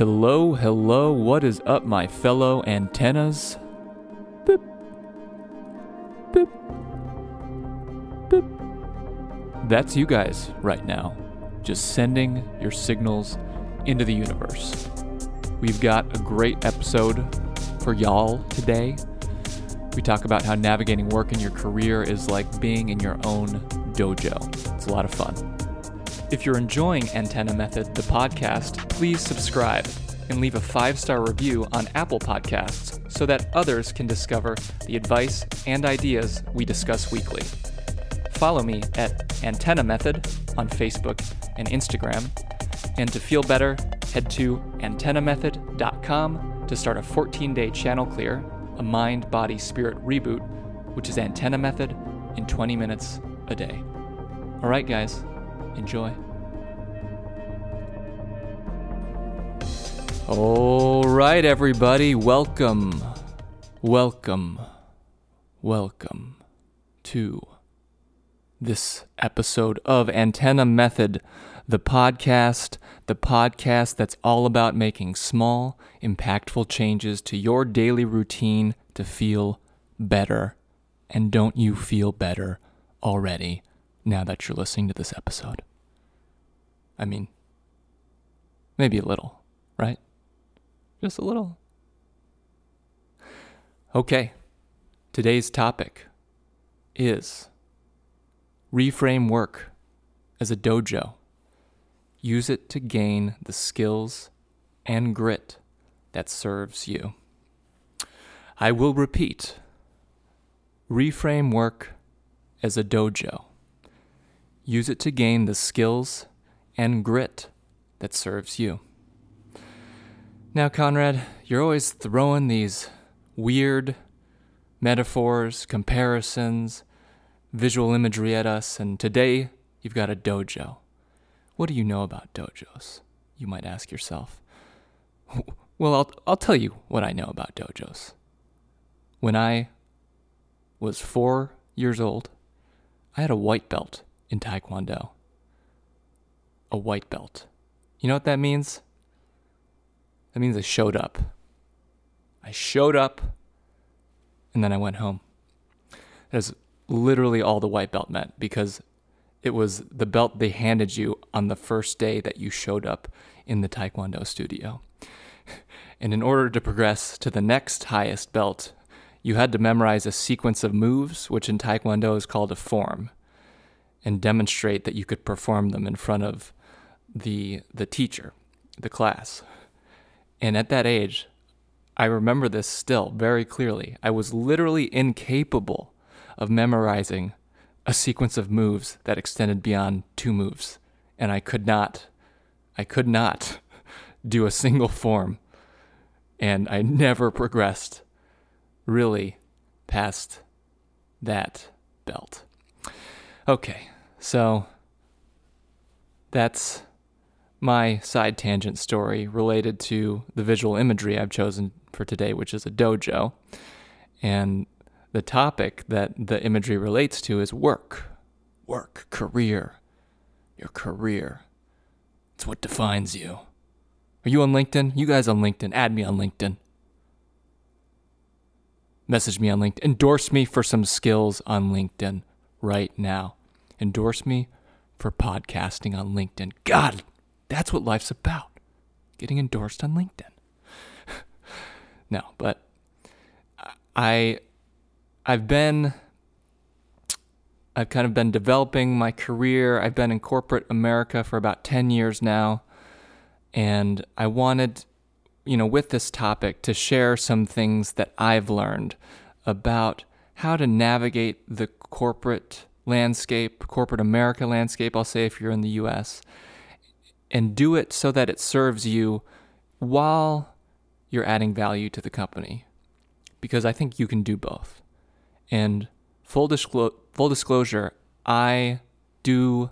Hello, hello, what is up, my fellow antennas? Boop. Boop. Boop. That's you guys right now, just sending your signals into the universe. We've got a great episode for y'all today. We talk about how navigating work in your career is like being in your own dojo. It's a lot of fun. If you're enjoying Antenna Method, the podcast, please subscribe and leave a five star review on Apple Podcasts so that others can discover the advice and ideas we discuss weekly. Follow me at Antenna Method on Facebook and Instagram. And to feel better, head to antennamethod.com to start a 14 day channel clear, a mind body spirit reboot, which is Antenna Method in 20 minutes a day. All right, guys, enjoy. All right, everybody, welcome, welcome, welcome to this episode of Antenna Method, the podcast, the podcast that's all about making small, impactful changes to your daily routine to feel better. And don't you feel better already now that you're listening to this episode? I mean, maybe a little, right? Just a little. Okay, today's topic is reframe work as a dojo. Use it to gain the skills and grit that serves you. I will repeat reframe work as a dojo. Use it to gain the skills and grit that serves you. Now, Conrad, you're always throwing these weird metaphors, comparisons, visual imagery at us, and today you've got a dojo. What do you know about dojos? You might ask yourself. Well, I'll, I'll tell you what I know about dojos. When I was four years old, I had a white belt in Taekwondo. A white belt. You know what that means? That means I showed up. I showed up and then I went home. That's literally all the white belt meant because it was the belt they handed you on the first day that you showed up in the Taekwondo studio. And in order to progress to the next highest belt, you had to memorize a sequence of moves, which in Taekwondo is called a form, and demonstrate that you could perform them in front of the the teacher, the class. And at that age, I remember this still very clearly. I was literally incapable of memorizing a sequence of moves that extended beyond two moves. And I could not, I could not do a single form. And I never progressed really past that belt. Okay, so that's my side tangent story related to the visual imagery I've chosen for today, which is a dojo. And the topic that the imagery relates to is work. Work, career. Your career. It's what defines you. Are you on LinkedIn? You guys on LinkedIn, add me on LinkedIn. Message me on LinkedIn. Endorse me for some skills on LinkedIn right now. Endorse me for podcasting on LinkedIn. God, that's what life's about. Getting endorsed on LinkedIn. no, but I I've been I've kind of been developing my career. I've been in corporate America for about 10 years now. And I wanted, you know, with this topic to share some things that I've learned about how to navigate the corporate landscape, corporate America landscape, I'll say if you're in the US, and do it so that it serves you while you're adding value to the company. Because I think you can do both. And full, disclo- full disclosure, I do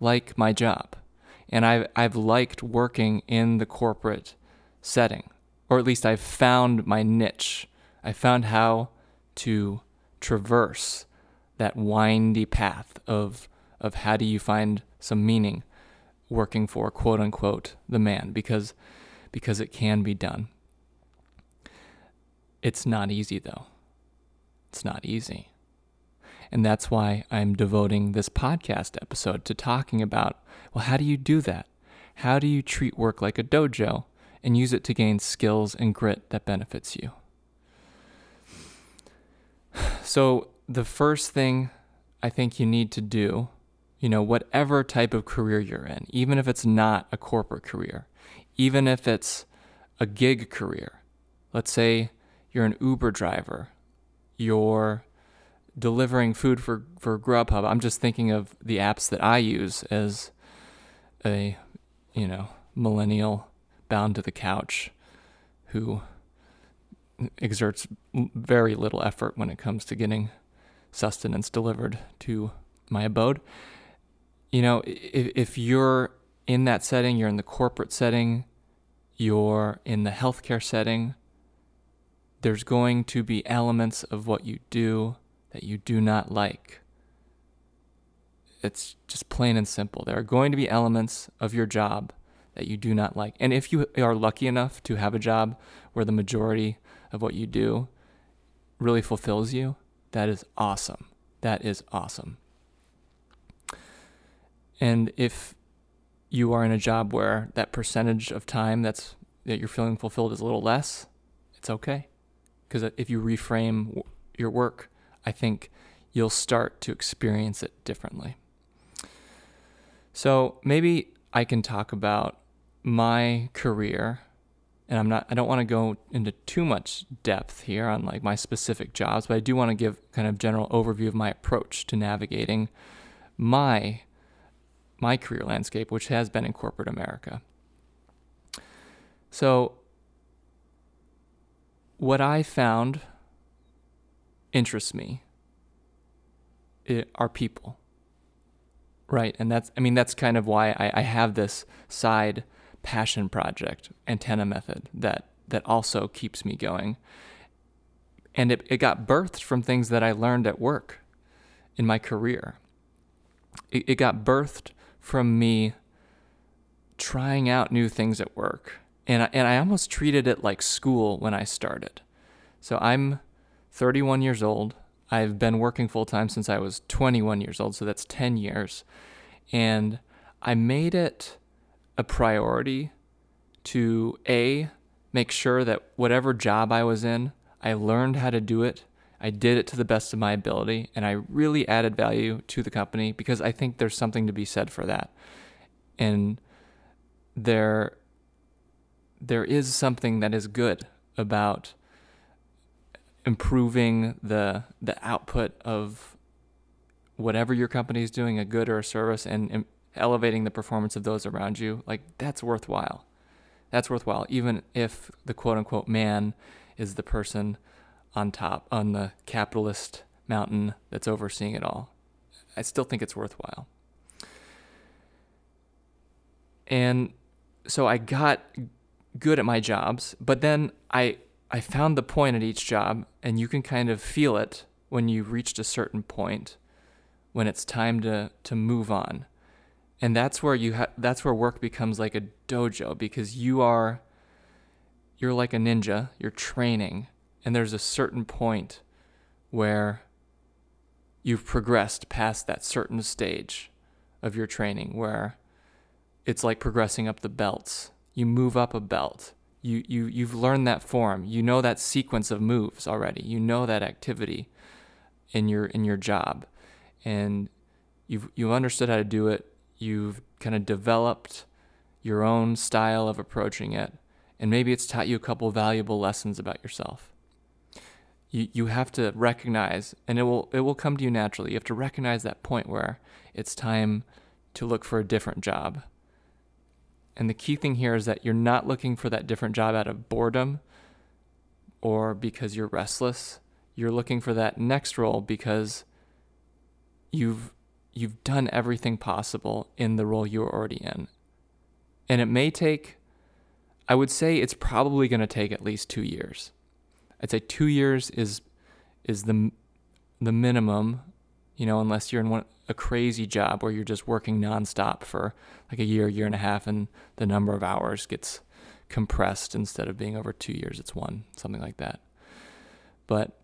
like my job. And I've, I've liked working in the corporate setting, or at least I've found my niche. I found how to traverse that windy path of, of how do you find some meaning working for quote unquote the man because because it can be done. It's not easy, though. It's not easy. And that's why I'm devoting this podcast episode to talking about well, how do you do that? How do you treat work like a dojo and use it to gain skills and grit that benefits you? So, the first thing I think you need to do, you know, whatever type of career you're in, even if it's not a corporate career, even if it's a gig career, let's say you're an Uber driver, you're delivering food for, for Grubhub. I'm just thinking of the apps that I use as a, you know, millennial bound to the couch who exerts very little effort when it comes to getting sustenance delivered to my abode. You know, if, if you're in that setting, you're in the corporate setting, you're in the healthcare setting, there's going to be elements of what you do that you do not like. It's just plain and simple. There are going to be elements of your job that you do not like. And if you are lucky enough to have a job where the majority of what you do really fulfills you, that is awesome. That is awesome. And if you are in a job where that percentage of time that's that you're feeling fulfilled is a little less, it's okay. Because if you reframe your work, I think you'll start to experience it differently. So maybe I can talk about my career and I'm not I don't want to go into too much depth here on like my specific jobs, but I do want to give kind of general overview of my approach to navigating my my career landscape, which has been in corporate America. So what I found interests me are people. Right. And that's, I mean, that's kind of why I, I have this side passion project, Antenna Method, that, that also keeps me going. And it, it got birthed from things that I learned at work in my career. It, it got birthed from me trying out new things at work. And I, and I almost treated it like school when I started. So I'm 31 years old. I've been working full time since I was 21 years old, so that's 10 years. And I made it a priority to A, make sure that whatever job I was in, I learned how to do it. I did it to the best of my ability, and I really added value to the company because I think there's something to be said for that. And there, there is something that is good about improving the the output of whatever your company is doing, a good or a service, and, and elevating the performance of those around you, like that's worthwhile. That's worthwhile, even if the quote unquote man is the person on top, on the capitalist mountain that's overseeing it all. I still think it's worthwhile. And so I got good at my jobs, but then I I found the point at each job, and you can kind of feel it when you've reached a certain point, when it's time to to move on, and that's where you ha- that's where work becomes like a dojo because you are you're like a ninja, you're training, and there's a certain point where you've progressed past that certain stage of your training where it's like progressing up the belts. You move up a belt you, you, you've learned that form. You know that sequence of moves already. You know that activity in your, in your job. And you've, you've understood how to do it. You've kind of developed your own style of approaching it. And maybe it's taught you a couple valuable lessons about yourself. You, you have to recognize, and it will, it will come to you naturally. You have to recognize that point where it's time to look for a different job and the key thing here is that you're not looking for that different job out of boredom or because you're restless. You're looking for that next role because you've you've done everything possible in the role you're already in. And it may take I would say it's probably going to take at least 2 years. I'd say 2 years is is the the minimum, you know, unless you're in one a crazy job where you're just working nonstop for like a year, year and a half, and the number of hours gets compressed instead of being over two years, it's one, something like that. But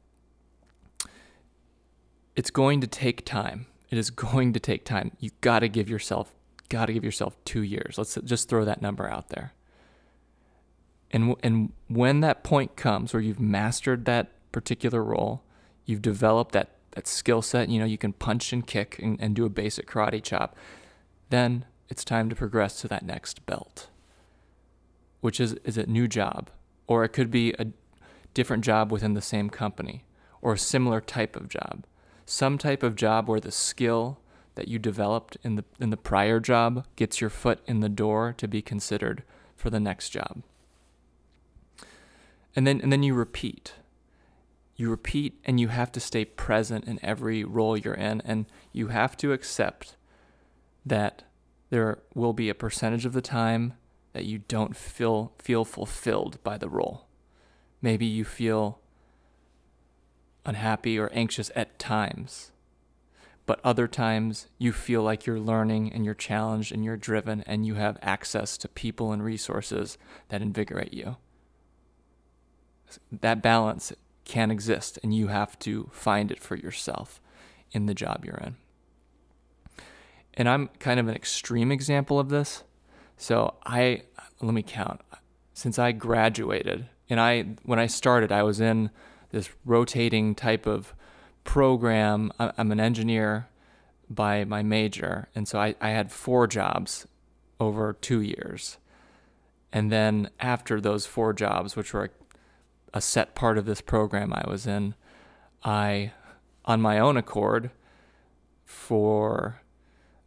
it's going to take time. It is going to take time. You got to give yourself, got to give yourself two years. Let's just throw that number out there. And, and when that point comes where you've mastered that particular role, you've developed that, that skill set, you know, you can punch and kick and, and do a basic karate chop, then it's time to progress to that next belt, which is, is a new job. Or it could be a different job within the same company or a similar type of job. Some type of job where the skill that you developed in the in the prior job gets your foot in the door to be considered for the next job. And then and then you repeat. You repeat and you have to stay present in every role you're in and you have to accept that there will be a percentage of the time that you don't feel feel fulfilled by the role. Maybe you feel unhappy or anxious at times. But other times you feel like you're learning and you're challenged and you're driven and you have access to people and resources that invigorate you. That balance can exist and you have to find it for yourself in the job you're in and I'm kind of an extreme example of this. So I let me count. Since I graduated, and I when I started, I was in this rotating type of program. I'm an engineer by my major, and so I, I had four jobs over two years. And then after those four jobs, which were a set part of this program I was in, I, on my own accord, for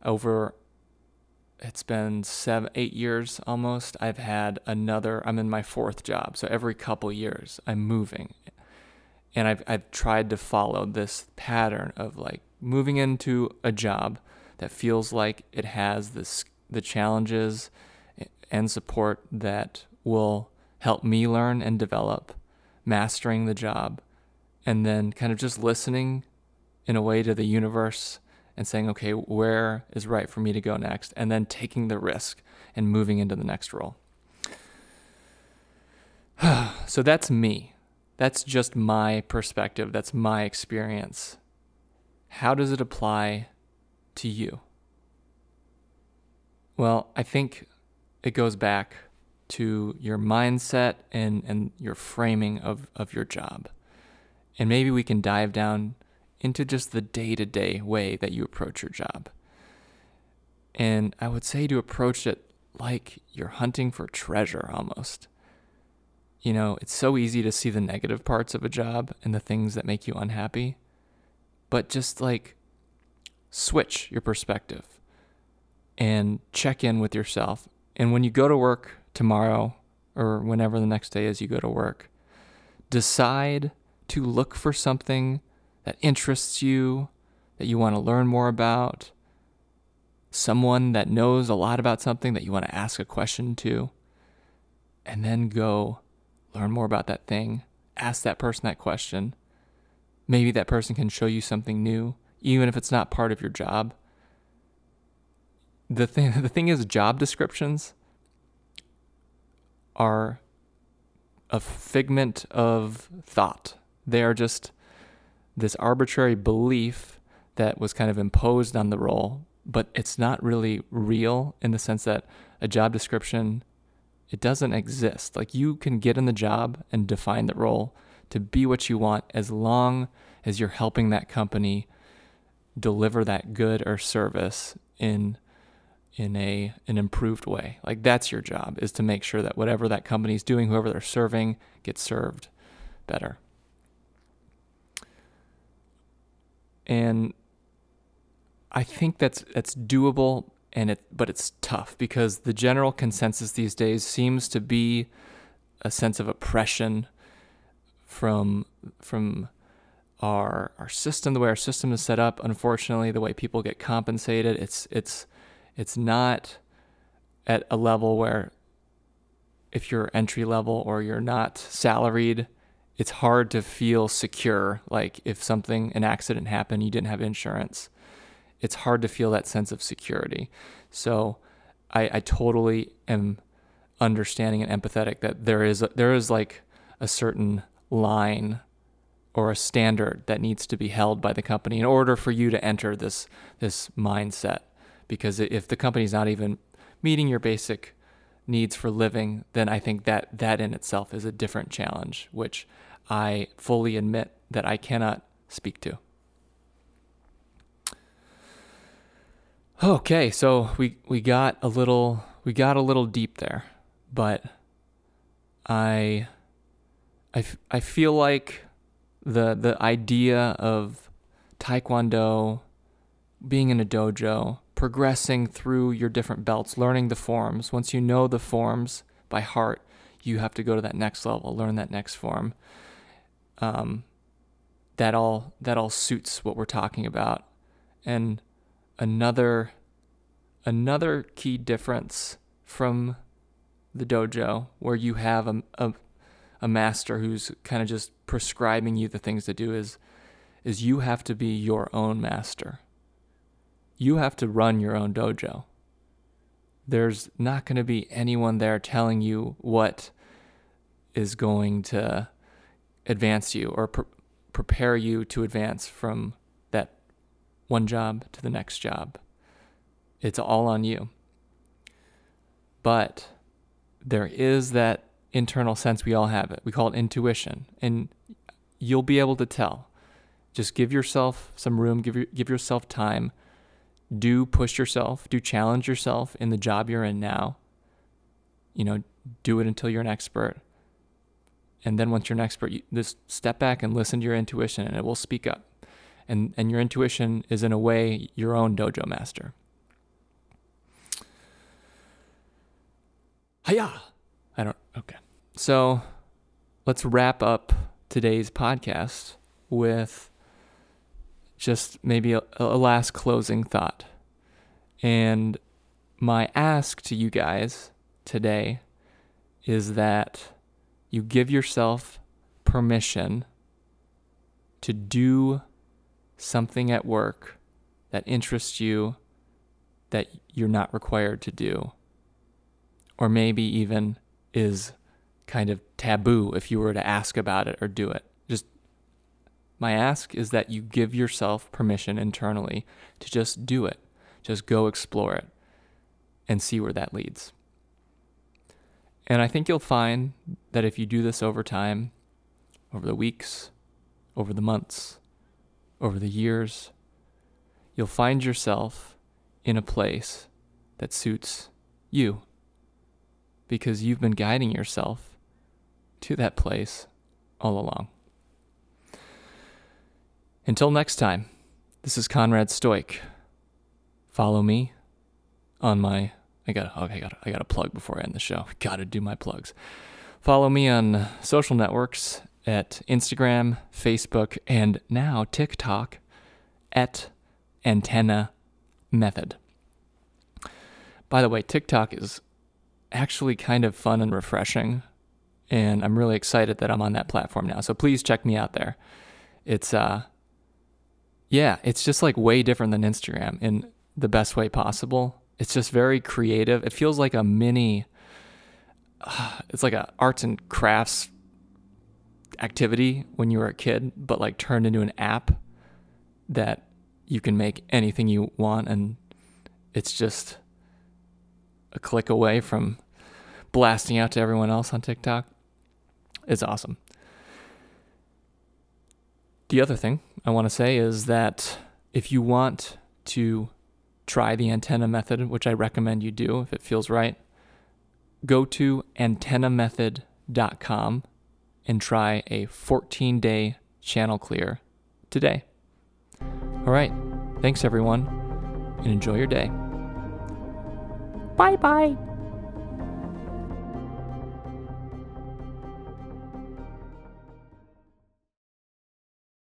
over it's been seven eight years almost i've had another i'm in my fourth job so every couple years i'm moving. And i've, I've tried to follow this pattern of like moving into a job that feels like it has this the challenges and support that will help me learn and develop mastering the job and then kind of just listening in a way to the universe and saying, okay, where is right for me to go next? And then taking the risk and moving into the next role. so that's me. That's just my perspective. That's my experience. How does it apply to you? Well, I think it goes back to your mindset and, and your framing of, of your job. And maybe we can dive down into just the day to day way that you approach your job. And I would say to approach it like you're hunting for treasure almost. You know, it's so easy to see the negative parts of a job and the things that make you unhappy, but just like switch your perspective and check in with yourself. And when you go to work tomorrow or whenever the next day is you go to work, decide to look for something that interests you, that you want to learn more about, someone that knows a lot about something that you want to ask a question to, and then go learn more about that thing, ask that person that question. Maybe that person can show you something new, even if it's not part of your job. The thing, the thing is, job descriptions are a figment of thought. They are just this arbitrary belief that was kind of imposed on the role, but it's not really real in the sense that a job description it doesn't exist. Like you can get in the job and define the role to be what you want as long as you're helping that company deliver that good or service in in a an improved way. Like that's your job is to make sure that whatever that company's doing, whoever they're serving, gets served better. and I think that's that's doable and it but it's tough because the general consensus these days seems to be a sense of oppression from from our our system the way our system is set up unfortunately the way people get compensated it's it's it's not at a level where if you're entry level or you're not salaried it's hard to feel secure. Like if something, an accident happened, you didn't have insurance, it's hard to feel that sense of security. So I, I totally am understanding and empathetic that there is a, there is like a certain line or a standard that needs to be held by the company in order for you to enter this this mindset because if the company's not even meeting your basic needs for living then I think that that in itself is a different challenge which I fully admit that I cannot speak to. Okay, so we we got a little we got a little deep there, but I I, f- I feel like the the idea of taekwondo being in a dojo, progressing through your different belts, learning the forms. Once you know the forms by heart, you have to go to that next level, learn that next form. Um, that all that all suits what we're talking about, and another another key difference from the dojo where you have a, a, a master who's kind of just prescribing you the things to do is is you have to be your own master. You have to run your own dojo. There's not going to be anyone there telling you what is going to advance you or pre- prepare you to advance from that one job to the next job. It's all on you. But there is that internal sense we all have it. We call it intuition. And you'll be able to tell. Just give yourself some room, give, give yourself time. Do push yourself, do challenge yourself in the job you're in now. You know, do it until you're an expert. And then once you're an expert, you just step back and listen to your intuition and it will speak up. And, and your intuition is, in a way, your own dojo master. Hiya! I don't, okay. So let's wrap up today's podcast with just maybe a, a last closing thought. And my ask to you guys today is that you give yourself permission to do something at work that interests you that you're not required to do or maybe even is kind of taboo if you were to ask about it or do it. My ask is that you give yourself permission internally to just do it, just go explore it and see where that leads. And I think you'll find that if you do this over time, over the weeks, over the months, over the years, you'll find yourself in a place that suits you because you've been guiding yourself to that place all along. Until next time, this is Conrad Stoik. Follow me on my I got okay, I got I got a plug before I end the show. Got to do my plugs. Follow me on social networks at Instagram, Facebook, and now TikTok at Antenna Method. By the way, TikTok is actually kind of fun and refreshing. And I'm really excited that I'm on that platform now. So please check me out there. It's uh yeah, it's just like way different than Instagram in the best way possible. It's just very creative. It feels like a mini it's like a arts and crafts activity when you were a kid, but like turned into an app that you can make anything you want and it's just a click away from blasting out to everyone else on TikTok. It's awesome. The other thing I want to say is that if you want to try the antenna method, which I recommend you do if it feels right, go to antennamethod.com and try a 14 day channel clear today. All right. Thanks, everyone, and enjoy your day. Bye bye.